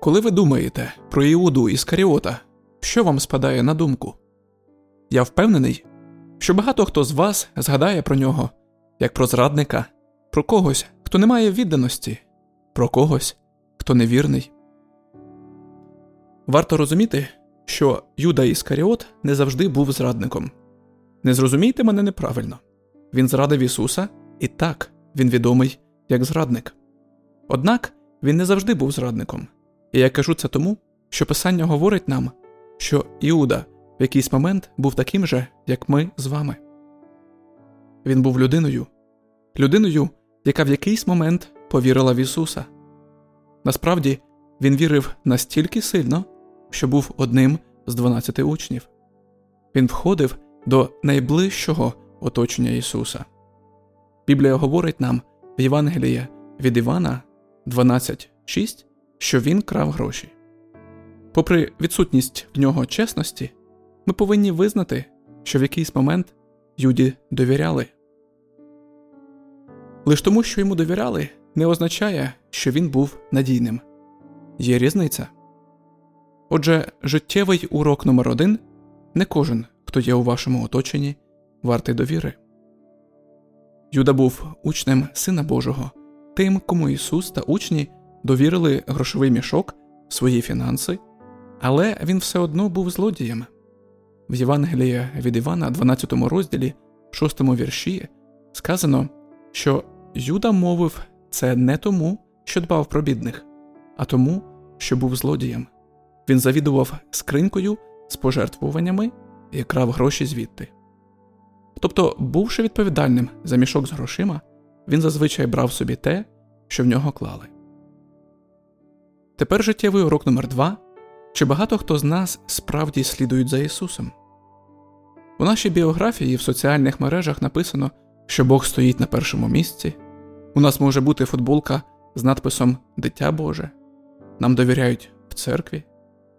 Коли ви думаєте про Іуду Іскаріота, що вам спадає на думку? Я впевнений, що багато хто з вас згадає про нього як про зрадника, про когось, хто не має відданості, про когось, хто невірний. Варто розуміти, що Юда Іскаріот не завжди був зрадником. Не зрозумійте мене неправильно він зрадив Ісуса, і так, він відомий як зрадник. Однак він не завжди був зрадником, і я кажу це тому, що Писання говорить нам, що Іуда в якийсь момент був таким же, як ми з вами. Він був людиною, людиною, яка в якийсь момент повірила в Ісуса. Насправді, він вірив настільки сильно, що був одним з дванадцяти учнів. Він входив до найближчого оточення Ісуса. Біблія говорить нам в Євангелії від Івана 12.6, що Він крав гроші. Попри відсутність в нього чесності, ми повинні визнати, що в якийсь момент Юді довіряли. Лиш тому, що йому довіряли, не означає, що він був надійним. Є різниця. Отже, життєвий урок номер один не кожен, хто є у вашому оточенні, вартий довіри. Юда був учнем Сина Божого, тим, кому Ісус та учні довірили грошовий мішок, свої фінанси, але він все одно був злодієм. В Євангелії від Івана, 12 розділі, 6 вірші, сказано, що Юда мовив це не тому, що дбав про бідних, а тому, що був злодієм. Він завідував скринькою з пожертвуваннями і крав гроші звідти. Тобто, бувши відповідальним за мішок з грошима, він зазвичай брав собі те, що в нього клали. Тепер життєвий урок номер 2 чи багато хто з нас справді слідують за Ісусом? У нашій біографії в соціальних мережах написано, що Бог стоїть на першому місці. У нас може бути футболка з надписом Дитя Боже, нам довіряють в церкві,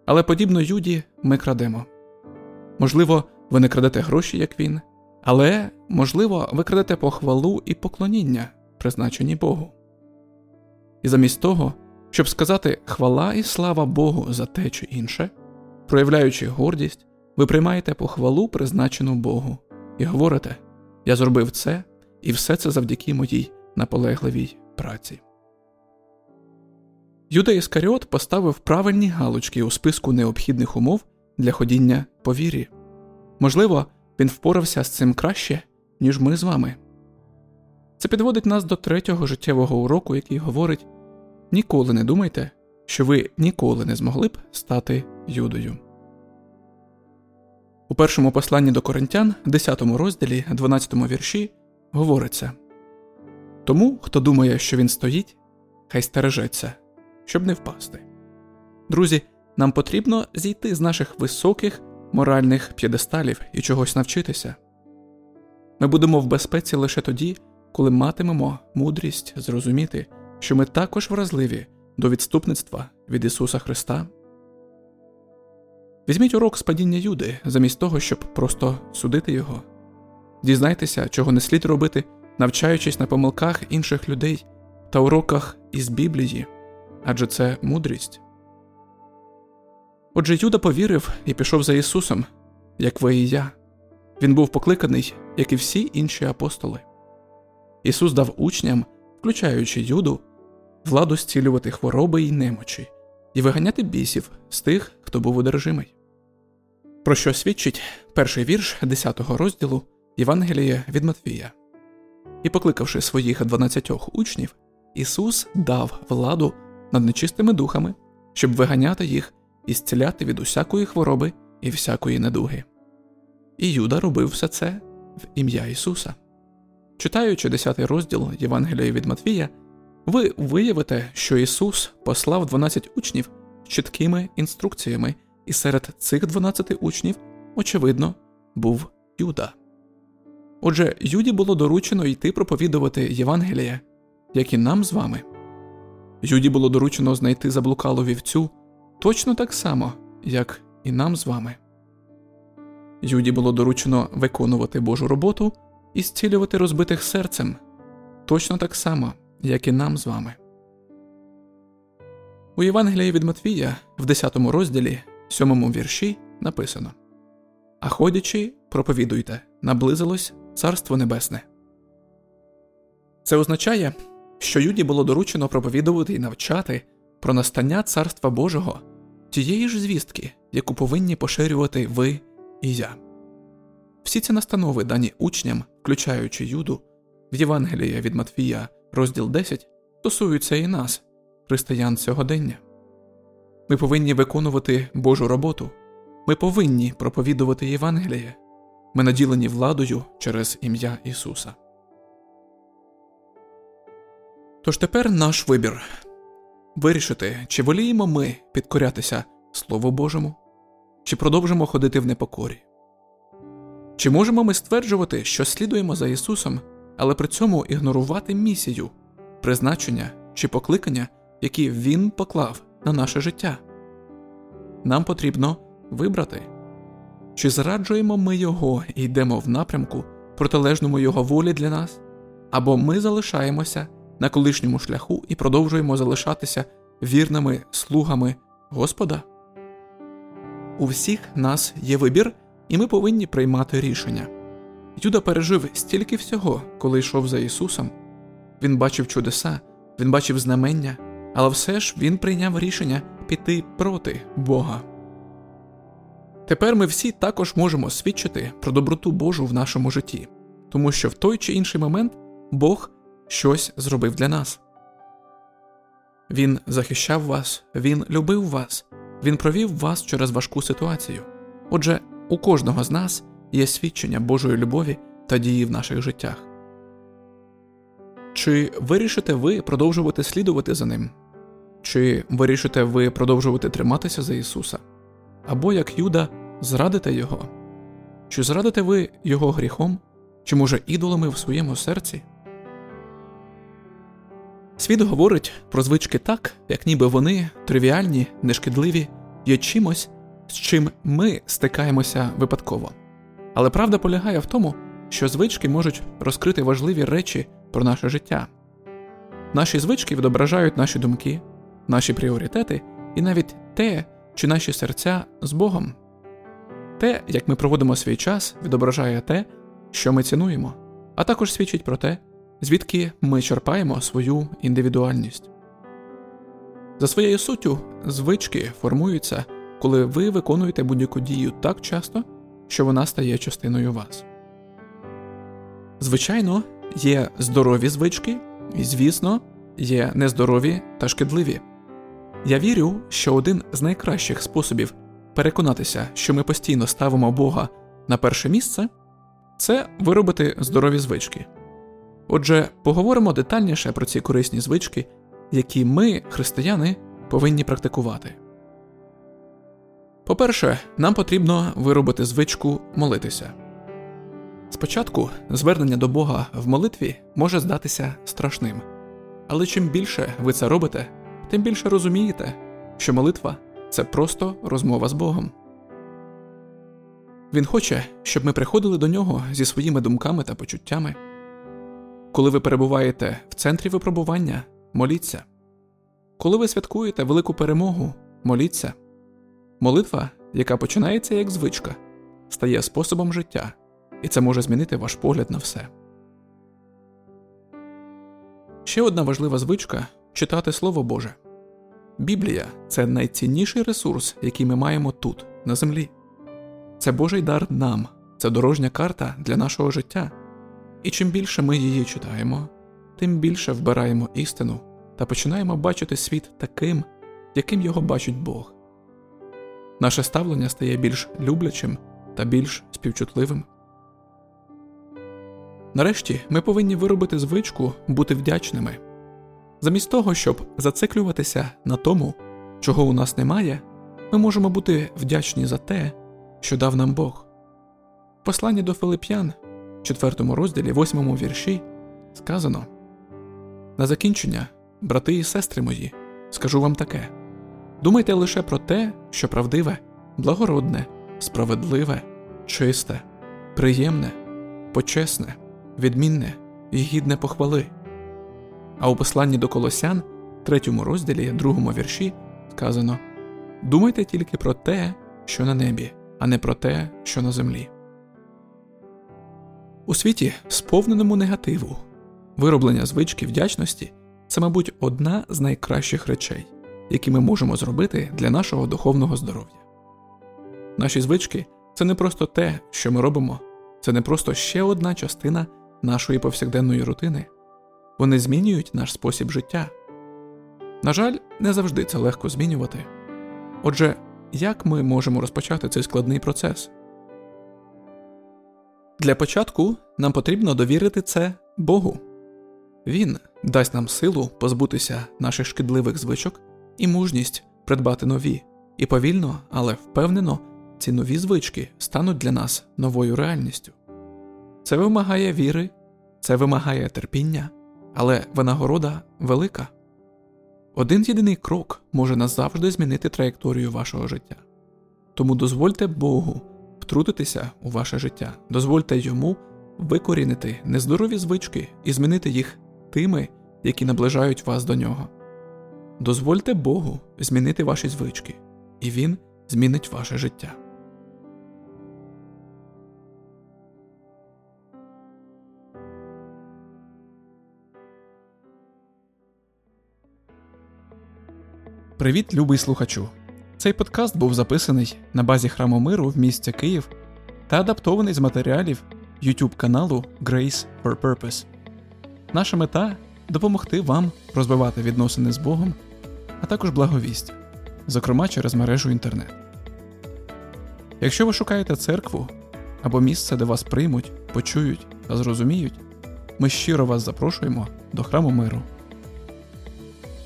але подібно Юді ми крадемо. Можливо, ви не крадете гроші, як він, але, можливо, ви крадете похвалу і поклоніння, призначені Богу. І замість того, щоб сказати хвала і слава Богу за те чи інше, проявляючи гордість, ви приймаєте похвалу, призначену Богу, і говорите: Я зробив це, і все це завдяки моїй наполегливій праці. Юда Іскаріот поставив правильні галочки у списку необхідних умов для ходіння по вірі. Можливо, він впорався з цим краще, ніж ми з вами. Це підводить нас до третього життєвого уроку, який говорить ніколи не думайте, що ви ніколи не змогли б стати юдою. У першому посланні до коринтян, 10 розділі, 12 вірші, говориться Тому, хто думає, що він стоїть, хай стережеться, щоб не впасти. Друзі, нам потрібно зійти з наших високих моральних п'єдесталів і чогось навчитися. Ми будемо в безпеці лише тоді, коли матимемо мудрість зрозуміти, що ми також вразливі до відступництва від Ісуса Христа. Візьміть урок з падіння Юди, замість того, щоб просто судити його. Дізнайтеся, чого не слід робити, навчаючись на помилках інших людей та уроках із Біблії, адже це мудрість. Отже, Юда повірив і пішов за Ісусом, як ви і я. Він був покликаний, як і всі інші апостоли. Ісус дав учням, включаючи Юду, владу зцілювати хвороби й немочі і виганяти бісів з тих, хто був одержимий. Про що свідчить перший вірш 10 розділу Євангелія від Матвія. І, покликавши своїх дванадцятьох учнів, Ісус дав владу над нечистими духами, щоб виганяти їх і зціляти від усякої хвороби і всякої недуги. І Юда робив все це в ім'я Ісуса. Читаючи 10 розділ Євангелія від Матвія, ви виявите, що Ісус послав 12 учнів з чіткими інструкціями, і серед цих 12 учнів, очевидно, був Юда. Отже, Юді було доручено йти проповідувати Євангелія, як і нам з вами. Юді було доручено знайти заблукалу вівцю точно так само, як і нам з вами. Юді було доручено виконувати Божу роботу і зцілювати розбитих серцем точно так само, як і нам з вами. У Євангелії від Матвія в 10 розділі, 7 вірші написано А ходячи, проповідуйте, наблизилось Царство Небесне. Це означає, що Юді було доручено проповідувати і навчати про настання Царства Божого тієї ж звістки, яку повинні поширювати ви і я. Всі ці настанови, дані учням, включаючи Юду, в Євангелії від Матвія, розділ 10, стосуються і нас, християн сьогодення. Ми повинні виконувати Божу роботу, ми повинні проповідувати Євангеліє, ми наділені владою через ім'я Ісуса. Тож тепер наш вибір вирішити, чи воліємо ми підкорятися Слову Божому, чи продовжимо ходити в непокорі. Чи можемо ми стверджувати, що слідуємо за Ісусом, але при цьому ігнорувати місію, призначення чи покликання, які Він поклав на наше життя? Нам потрібно вибрати, чи зраджуємо ми Його і йдемо в напрямку, протилежному Його волі для нас, або ми залишаємося на колишньому шляху і продовжуємо залишатися вірними слугами Господа? У всіх нас є вибір, і ми повинні приймати рішення. Юда пережив стільки всього, коли йшов за Ісусом. Він бачив чудеса, він бачив знамення, але все ж він прийняв рішення піти проти Бога. Тепер ми всі також можемо свідчити про доброту Божу в нашому житті, тому що в той чи інший момент Бог щось зробив для нас. Він захищав вас, він любив вас, він провів вас через важку ситуацію. Отже, у кожного з нас є свідчення Божої любові та дії в наших життях. Чи вирішите ви продовжувати слідувати за ним? Чи вирішите ви продовжувати триматися за Ісуса? Або як Юда зрадите Його? Чи зрадите ви Його гріхом, чи, може, ідолами в своєму серці? Світ говорить про звички так, як ніби вони тривіальні, нешкідливі, є чимось, з чим ми стикаємося випадково. Але правда полягає в тому, що звички можуть розкрити важливі речі про наше життя. Наші звички відображають наші думки, наші пріоритети і навіть те, чи наші серця з Богом. Те, як ми проводимо свій час, відображає те, що ми цінуємо, а також свідчить про те, звідки ми черпаємо свою індивідуальність. За своєю суттю, звички формуються, коли ви виконуєте будь-яку дію так часто, що вона стає частиною вас. Звичайно, є здорові звички, і, звісно, є нездорові та шкідливі. Я вірю, що один з найкращих способів переконатися, що ми постійно ставимо Бога на перше місце, це виробити здорові звички. Отже, поговоримо детальніше про ці корисні звички, які ми, християни, повинні практикувати. По-перше, нам потрібно виробити звичку молитися. Спочатку звернення до Бога в молитві може здатися страшним, але чим більше ви це робите, тим більше розумієте, що молитва це просто розмова з Богом. Він хоче, щоб ми приходили до нього зі своїми думками та почуттями. Коли ви перебуваєте в центрі випробування, моліться. Коли ви святкуєте велику перемогу, моліться. Молитва, яка починається як звичка, стає способом життя, і це може змінити ваш погляд на все. Ще одна важлива звичка читати Слово Боже. Біблія це найцінніший ресурс, який ми маємо тут, на землі. Це Божий дар нам, це дорожня карта для нашого життя. І чим більше ми її читаємо, тим більше вбираємо істину та починаємо бачити світ таким, яким його бачить Бог. Наше ставлення стає більш люблячим та більш співчутливим. Нарешті ми повинні виробити звичку бути вдячними. Замість того, щоб зациклюватися на тому, чого у нас немає, ми можемо бути вдячні за те, що дав нам Бог. В посланні до Филип'ян, 4 розділі, 8 вірші, сказано На закінчення, брати і сестри мої, скажу вам таке думайте лише про те, що правдиве, благородне, справедливе, чисте, приємне, почесне, відмінне і гідне похвали. А у посланні до Колосян, 3 розділі, 2 вірші, сказано: Думайте тільки про те, що на небі, а не про те, що на землі. У світі, сповненому негативу, вироблення звички вдячності це, мабуть, одна з найкращих речей, які ми можемо зробити для нашого духовного здоров'я. Наші звички це не просто те, що ми робимо, це не просто ще одна частина нашої повсякденної рутини. Вони змінюють наш спосіб життя. На жаль, не завжди це легко змінювати. Отже, як ми можемо розпочати цей складний процес? Для початку нам потрібно довірити це Богу. Він дасть нам силу позбутися наших шкідливих звичок і мужність придбати нові, і повільно, але впевнено, ці нові звички стануть для нас новою реальністю. Це вимагає віри, це вимагає терпіння, але винагорода велика. Один єдиний крок може назавжди змінити траєкторію вашого життя. Тому дозвольте Богу втрутитися у ваше життя, дозвольте йому викорінити нездорові звички і змінити їх тими, які наближають вас до нього. Дозвольте Богу змінити ваші звички, і Він змінить ваше життя. Привіт, любий слухачу! Цей подкаст був записаний на базі храму миру в місті Київ та адаптований з матеріалів YouTube каналу Grace for Purpose. Наша мета допомогти вам розвивати відносини з Богом, а також благовість, зокрема через мережу інтернет. Якщо ви шукаєте церкву або місце, де вас приймуть, почують та зрозуміють, ми щиро вас запрошуємо до храму миру.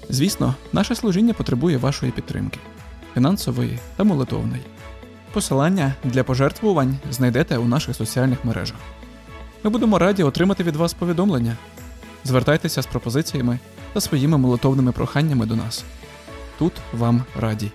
Звісно, наше служіння потребує вашої підтримки фінансової та молитовної. Посилання для пожертвувань знайдете у наших соціальних мережах. Ми будемо раді отримати від вас повідомлення. Звертайтеся з пропозиціями та своїми молитовними проханнями до нас. Тут вам раді.